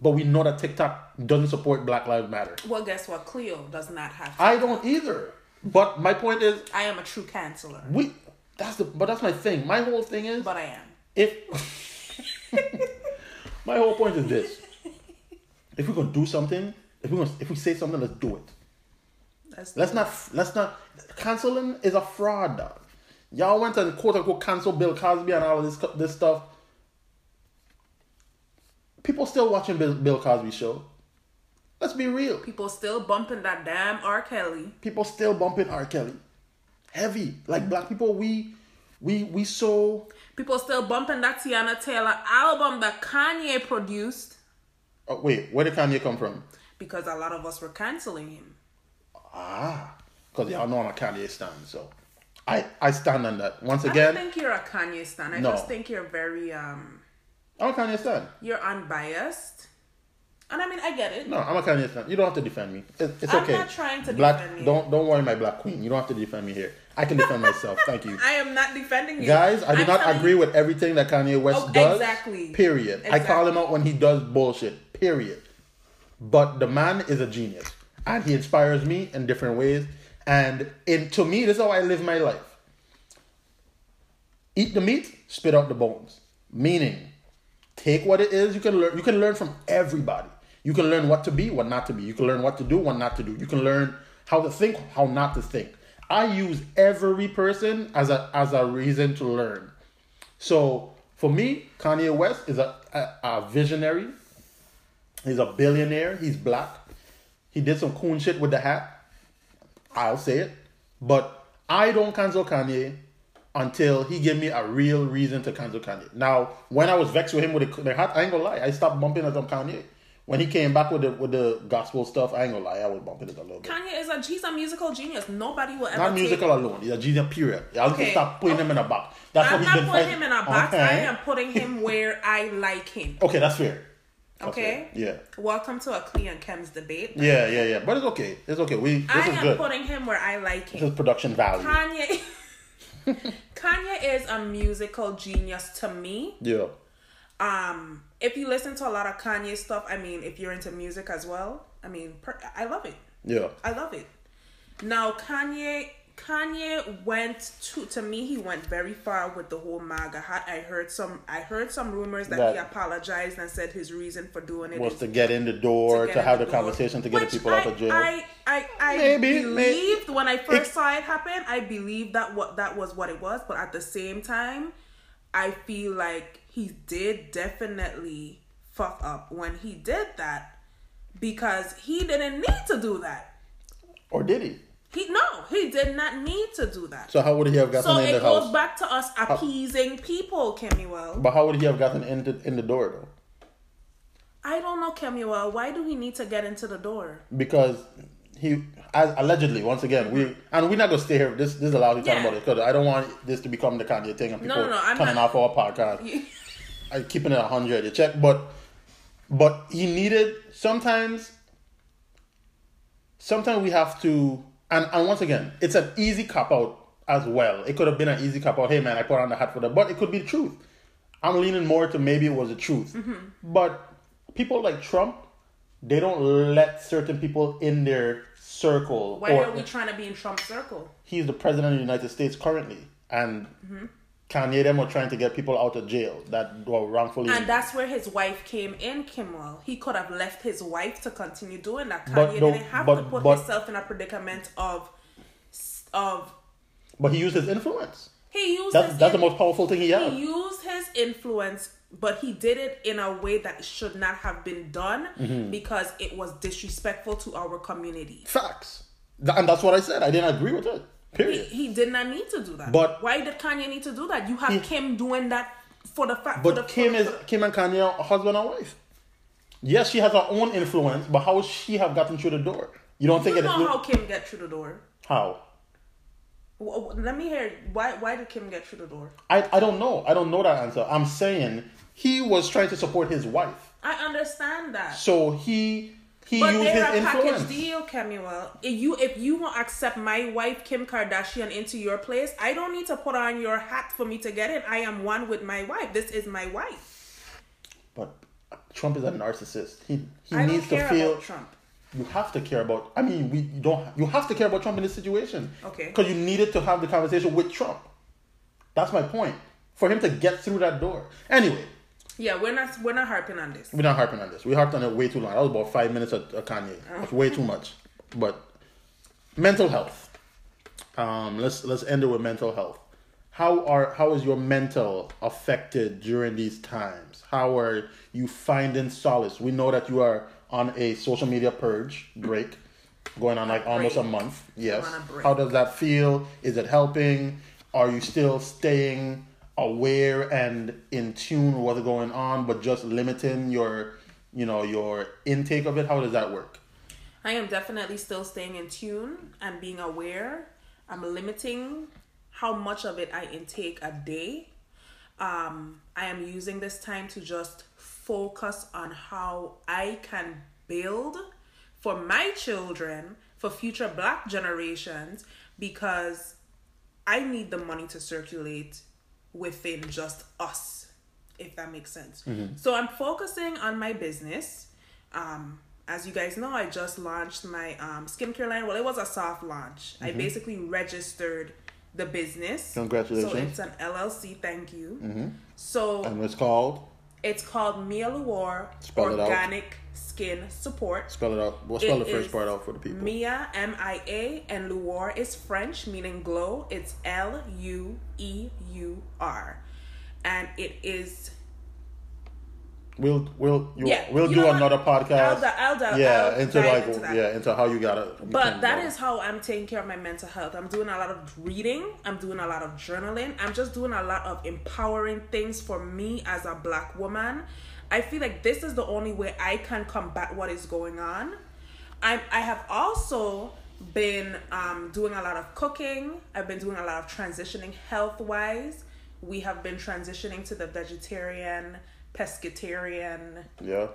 But we know that TikTok doesn't support Black Lives Matter. Well, guess what? Cleo does not have. I don't either. But my point is, I am a true canceller, we that's the but that's my thing. My whole thing is but I am. if my whole point is this. If we're gonna do something, if we're gonna if we say something, let's do it. That's Let's not. Let's not. Canceling is a fraud, dog. Y'all went and quote unquote cancel Bill Cosby and all of this this stuff. People still watching Bill, Bill Cosby show. Let's be real. people still bumping that damn R. Kelly. People still bumping R. Kelly. Heavy. Like black people, we we we so People still bumping that Teyana Taylor album that Kanye produced oh, wait, where did Kanye come from? because a lot of us were canceling him. Ah. Because y'all know I'm a Kanye stan, so I I stand on that. Once again I don't think you're a Kanye stan. I No. just think you're very um I'm a Kanye stan. you're unbiased. And I mean I get it. No, I'm a Kanye fan. You don't have to defend me. It, it's okay. I'm not trying to black, defend you. Don't don't worry, my black queen. You don't have to defend me here. I can defend myself. Thank you, I am not defending you. guys. I do I'm not agree you- with everything that Kanye West Oh, does. exactly. Period. I call him out when he does bullshit. Period. But the man is a genius, and he inspires me in different ways. And in to me, this is how I live my life. Eat the meat, spit out the bones. Meaning, take what it is you can learn you can learn from everybody you can learn what to be what not to be you can learn what to do what not to do you can learn how to think how not to think i use every person as a as a reason to learn so for me kanye west is a, a, a visionary He's a billionaire. He's black. He did some cool shit with the hat. I'll say it. But I don't cancel Kanye until he gave me a real reason to cancel Kanye. Now, when I was vexed with him with the, the hat, I ain't gonna lie. I stopped bumping it on Kanye. When he came back with the with the gospel stuff, I ain't gonna lie. I was bumping it a little bit. Kanye is a he's a musical genius. Nobody will ever Not take- musical alone. He's a genius. Period. Need Okay. to stop putting him in a box. That's I'm what he's not putting him in a box. Okay. I am putting him where I like him. Okay, that's fair. That's Okay. fair. Yeah. Welcome to a Cleo and Chem's debate. Yeah, yeah, yeah. But it's okay. It's okay. We this I is am good. putting him where I like him. is production value. Kanye. Kanye is a musical genius to me. yeah. Um, if you listen to a lot of Kanye stuff, I mean, if you're into music as well, I mean, per- I love it. Yeah. I love it. Now Kanye Kanye went to to me he went very far with the whole MAGA hat. I heard some I heard some rumors that, he apologized and said his reason for doing it Was to get in the door, to, in have the, door. conversation, to get the people out of jail. I I, I Maybe, may- believed when I first It- saw it happen, I believed that what that was what it was, but at the same time, I feel like he did definitely fuck up when he did that because he didn't need to do that. or did he? He no, he did not need to do that. So how would he have gotten So in the house? So it goes back to us appeasing people, Kemuel. But how would he have gotten into in the door though? I don't know, Kemuel. Why do we need to get into the door? Because he as allegedly once again we and we're not gonna stay here. This this allows you to talk Yeah. about it because I don't want this to become the Kanye thing and people no, no, I'm turning not- off our podcast. I keeping it hundred. You check, but but he needed sometimes. Sometimes we have to, and and once again, it's an easy cop out as well. It could have been an easy cop out. Hey man, I put on the hat for that, but it could be the truth. I'm leaning more to maybe it was the truth, Mm-hmm. but people like Trump, they don't let certain people in their circle. Why or are we trying to be in Trump's circle? he's the president of the United States currently, and Mm-hmm. Kanye them were trying to get people out of jail that were wrongfully. And that's where his wife came in, Kemuel. He could have left his wife to continue doing that. Kanye But no- didn't have but- to put but- himself in a predicament of of but he used his influence. he used That's his that's the most powerful thing he has. he used his influence, but he did it in a way that should not have been done Mm-hmm. because it was disrespectful to our community. Facts, and that's what I said. I didn't agree with it. He, Period. he did not need to do that. But- why did Kanye need to do that? You have He- Kim doing that for the fact. for the, But Kim is the, Kim and Kanye are husband and wife. Yes, she has her own influence, but how would she have gotten through the door? You don't think You it? know how Kim get through the door. how? Let me hear why. Why did Kim get through the door? I I don't know. I don't know that answer. I'm saying he was trying to support his wife, I understand that. so he he But used they're his a package deal, Kemuel. If you if you want to accept my wife Kim Kardashian into your place, I don't need to put on your hat for me to get in. I am one with my wife. This is my wife. But Trump is a narcissist. He he I needs to feel. about Trump. You have to care about. I mean, we don't. You have to care about Trump in this situation. Okay. Because you needed to have the conversation with Trump. That's my point. For him to get through that door. Anyway, Yeah, we're not we're not harping on this. we're not harping on this. We harped on it way too long. That was about five minutes of, of Kanye. That's way too much. But mental health. Um, let's let's end it with mental health. How are how is your mental affected during these times? How are you finding solace? We know that you are on a social media purge break, going on like almost a month. Yes. A. How does that feel? Is it helping? Are you still staying aware and in tune with what's going on, but just limiting your, you know, your intake of it? How does that work? I am definitely still staying in tune and being aware. I'm limiting how much of it I intake a day. Um, I am using this time to just focus on how I can build for my children, for future black generations, because I need the money to circulate within just us, if that makes sense. So I'm focusing on my business. Um, as you guys know, I just launched my um, skincare line. Well, it was a soft launch. I basically registered the business. Congratulations. So it's an LLC. Thank you. So And it's called it's called Mia Lueur. Organic Skin Support. spell it out. We'll spell It the first part out for the people. Mia M I A and Lueur is French, meaning glow. It's L U E U R, and it is we'll we'll you, Yeah, we'll you do know what? another podcast. I'll I'll di- yeah, I'll into like into that. yeah, into how you gotta. But that is how I'm taking care of my mental health. I'm doing a lot of reading. I'm doing a lot of journaling. I'm just doing a lot of empowering things for me as a black woman. I feel like this is the only way I can combat what is going on. I I have also been um, doing a lot of cooking. I've been doing a lot of transitioning health wise. We have been transitioning to the vegetarian, pescatarian yeah.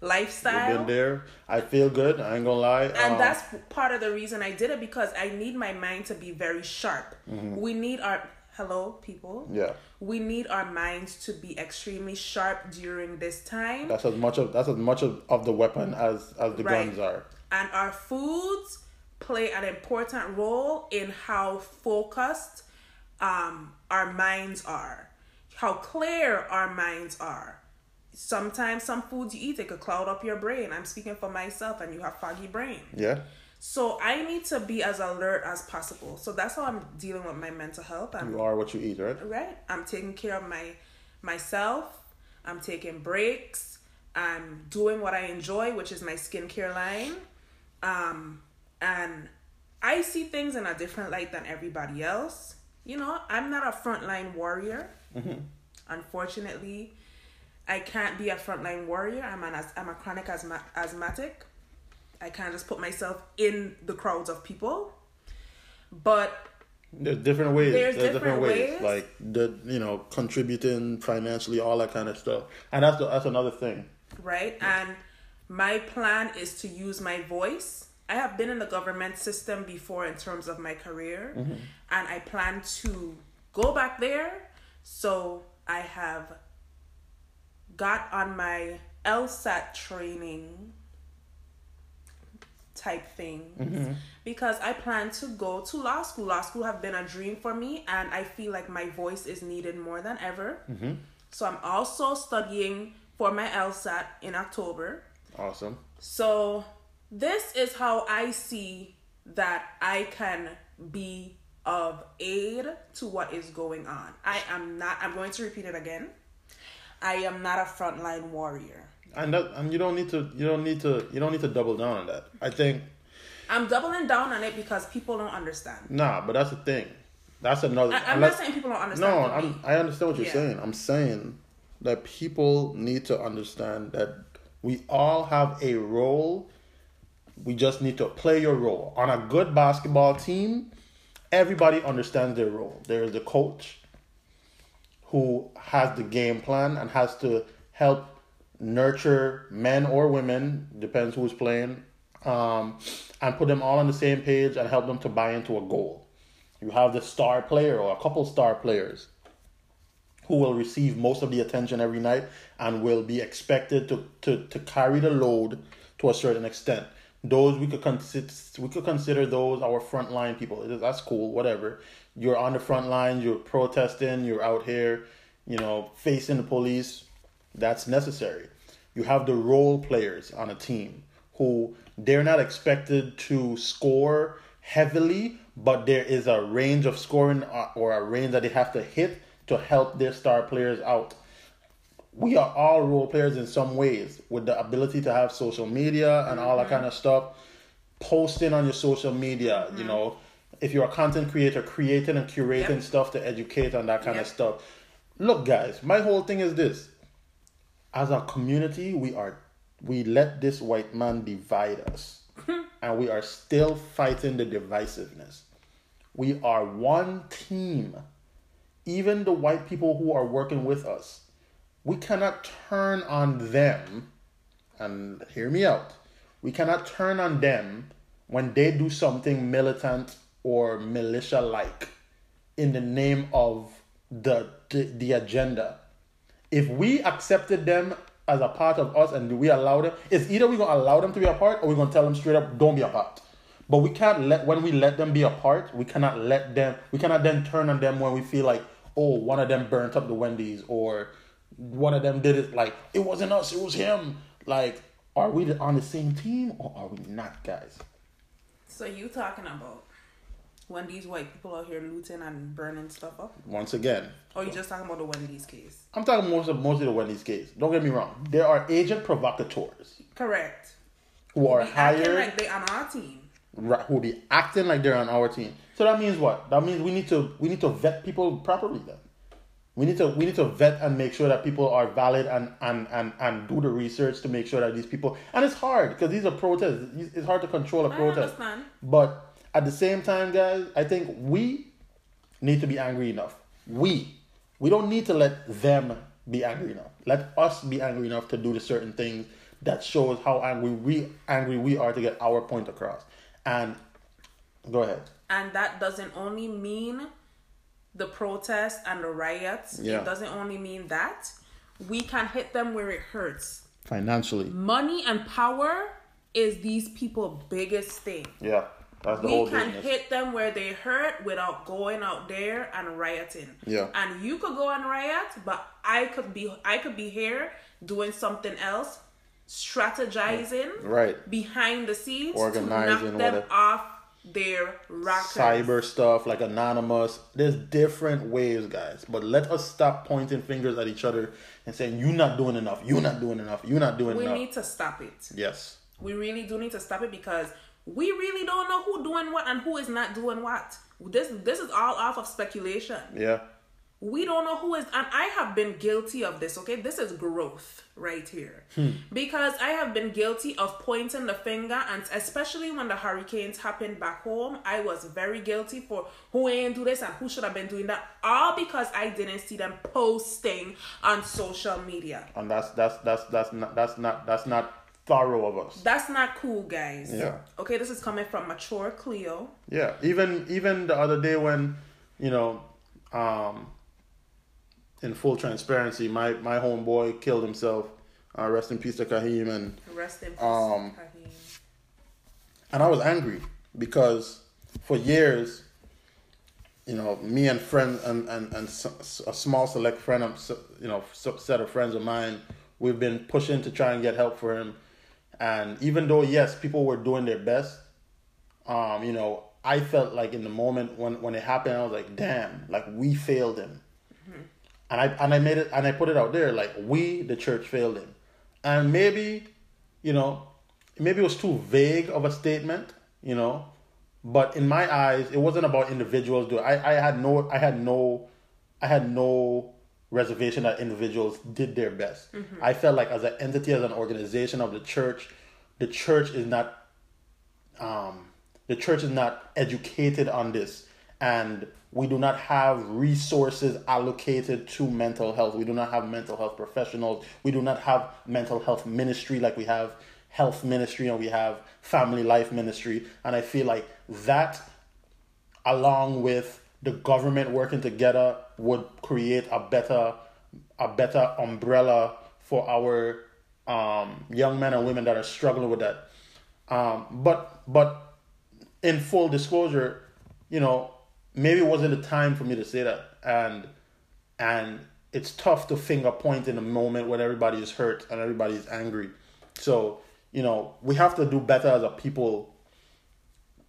lifestyle We've been there. I feel good. I ain't gonna lie. and Um, that's part of the reason I did it because I need my mind to be very sharp. We need our hello people. yeah. We need our minds to be extremely sharp during this time. That's as much of that's as much of, of the weapon as as the Right. guns are. and our foods play an important role in how focused um, our minds are, how clear our minds are. Sometimes some foods you eat it could cloud up your brain. I'm speaking for myself, and you have foggy brain. Yeah. So I need to be as alert as possible. So that's how I'm dealing with my mental health. I'm You are what you eat, right? right. I'm taking care of my myself. I'm taking breaks. I'm doing what I enjoy, which is my skincare line. Um, and I see things in a different light than everybody else. You know, I'm not a frontline warrior. Mm-hmm. Unfortunately, I can't be a frontline warrior. I'm an as- I'm a chronic asthma- asthmatic. I can't just put myself in the crowds of people. But There's different ways. There's There's, different different, ways. ways. Like the you know contributing financially, all that kind of stuff. And that's the, that's another thing. right? And my plan is to use my voice. I have been in the government system before in terms of my career, mm-hmm. and I plan to go back there. So I have got on my LSAT training type thing mm-hmm. because I plan to go to law school. Law school have been a dream for me, and I feel like my voice is needed more than ever. Mm-hmm. So I'm also studying for my LSAT in October. Awesome. So this is how I see that I can be of aid to what is going on. I am not I'm going to repeat it again. I am not a frontline warrior. And that and you don't need to you don't need to you don't need to double down on that. I think I'm doubling down on it because people don't understand. nah, but that's the thing. That's another. I, I'm unless- not saying people don't understand. No. I'm, I understand what you're Yeah. saying. I'm saying that people need to understand that we all have a role. We just need to play your role. On a good basketball team, everybody understands their role. There is the coach who has the game plan and has to help nurture men or women, depends who's playing, um, and put them all on the same page and help them to buy into a goal. You have the star player or a couple star players who will receive most of the attention every night and will be expected to, to, to carry the load to a certain extent. Those we could consider we could consider those our frontline people. That's cool, whatever. You're on the front line, you're protesting, you're out here, you know, facing the police. That's necessary. You have the role players on a team who they're not expected to score heavily, but there is a range of scoring uh, or a range that they have to hit to help their star players out. We are all role players in some ways with the ability to have social media and all that mm-hmm. kind of stuff. Posting on your social media, you mm. know, if you're a content creator, creating and curating Yep. stuff to educate and that kind of stuff. Look, guys, my whole thing is this as a community, we are we let this white man divide us, and we are still fighting the divisiveness. We are one team. Even the white people who are working with us, we cannot turn on them. And hear me out. We cannot turn on them when they do something militant or militia like in the name of the, the the agenda if we accepted them as a part of us and we allow them, it's either we're gonna allow them to be a part or we're gonna tell them straight up, don't be a part. But we can't let when we let them be a part, we cannot let them we cannot then turn on them when we feel like, oh, one of them burnt up the Wendy's or one of them did it like it wasn't us, it was him. Like, are we on the same team or are we not, guys? So you talking about When these white people out here looting and burning stuff up? Once again, Or you just talking about the Wendy's case? I'm talking most of most of the Wendy's case. Don't get me wrong. There are agent provocateurs Correct. who are hired like they on our team. right, who be acting like they're on our team. So that means what? That means we need to we need to vet people properly then. We need to we need to vet and make sure that people are valid and and and, and do the research to make sure that these people and it's hard because these are protests. It's hard to control a protest. But at the same time, guys, I think we need to be angry enough. We we don't need to let them be angry enough. Let us be angry enough to do the certain things that shows how angry we angry we are to get our point across. And go ahead. And that doesn't only mean the protests and the riots. Yeah. It doesn't only mean that. We can hit them where it hurts. Financially. Money and power is these people's biggest thing. Yeah. That's the we whole can business. hit them where they hurt without going out there and rioting. Yeah. And you could go and riot, but I could be I could be here doing something else, strategizing Right. behind the scenes to Organizing, knock them whatever. off their rockers. cyber stuff like anonymous there's different ways guys but let us stop pointing fingers at each other and saying you're not doing enough you're not doing enough you're not doing We enough We need to stop it. yes We really do need to stop it because we really don't know who doing what and who is not doing what. This this is all off of speculation. yeah we don't know who is and i have been guilty of this okay? This is growth right here. Because i have been guilty of pointing the finger and especially when the hurricanes happened back home i was very guilty for who ain't do this and who should have been doing that. All because i didn't see them posting on social media. And that's that's that's that's not that's not that's not thorough of us. That's not cool guys. Yeah. okay this is coming from mature cleo. Yeah even even the other day when you know um in full transparency my my homeboy killed himself. Uh, rest in peace to Kahim and rest in peace Um, Kahim. and I was angry because for years, you know, me and friends and and and a small select friend of you know set of friends of mine, we've been pushing to try and get help for him, and even though yes, people were doing their best, um, you know, I felt like in the moment when when it happened, I was like, damn, like we failed him, and I and I made it and I put it out there like we the church failed him, and maybe, you know, maybe it was too vague of a statement, you know, but in my eyes, it wasn't about individuals doing. I I had no I had no I had no reservation that individuals did their best. I felt like as an entity, as an organization of the church, the church is not um, the church is not educated on this and we do not have resources allocated to mental health. We do not have mental health professionals. We do not have mental health ministry like we have health ministry and we have family life ministry. And i feel like that along with the government working together would create a better a better umbrella for our um, young men and women that are struggling with that. Um, but but in full disclosure, you know, maybe it wasn't the time for me to say that, and and it's tough to finger point in a moment when everybody is hurt and everybody is angry. So you know, we have to do better as a people.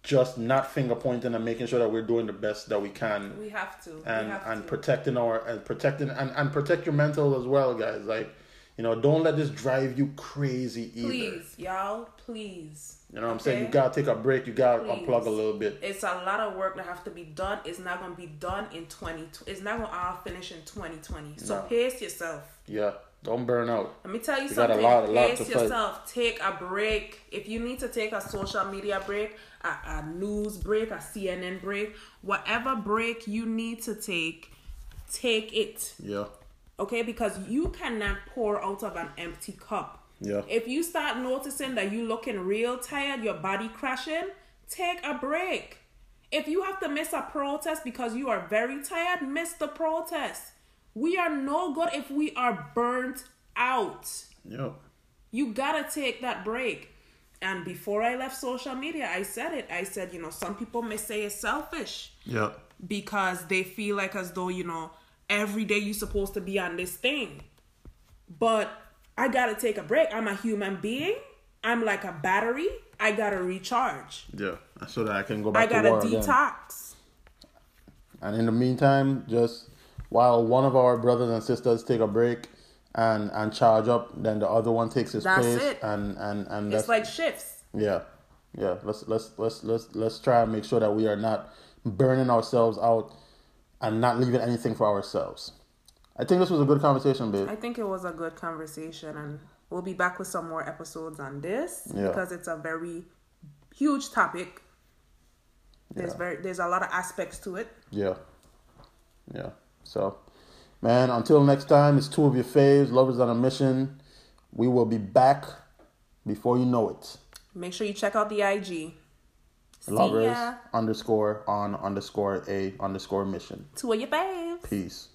Just not finger pointing and making sure that we're doing the best that we can we have to and have and to. protecting our and protecting and, and protect your mental as well, guys. Like, you know, don't let this drive you crazy either. please y'all please You know what I'm saying? You gotta take a break. You gotta Please. unplug a little bit. it's a lot of work that have to be done. It's not gonna be done in twenty. It's not gonna all finish in twenty twenty. So No. pace yourself. Yeah, don't burn out. Let me tell you You something. lot- pace yourself. Take a break. If you need to take a social media break, a, a news break, a CNN break, whatever break you need to take, take it. Yeah, Okay, because you cannot pour out of an empty cup. yeah, If you start noticing that you looking real tired, your body crashing, take a break. If you have to miss a protest because you are very tired, miss the protest. We are no good if we are burnt out. yeah. You gotta take that break. And before I left social media, I said it. I said, you know, some people may say it's selfish Yeah, because they feel like as though you know every day you're supposed to be on this thing but i gotta take a break i'm a human being i'm like a battery I gotta recharge. Yeah, so that I can go back to work. I gotta war again. detox. And in the meantime, just while one of our brothers and sisters take a break and and charge up, then the other one takes his That's place, it. and and and It's that's like shifts. yeah, yeah. Let's let's let's let's let's try and make sure that we are not burning ourselves out and not leaving anything for ourselves. I think this was a good conversation, babe. I think it was a good conversation, and we'll be back with some more episodes on this Yeah. because it's a very huge topic. There's Yeah. very there's a lot of aspects to it. Yeah. Yeah. So, man, until next time, it's two of your faves, lovers on a mission. We will be back before you know it. Make sure you check out the IG. Lovers underscore on underscore a underscore mission. Two of your faves. Peace.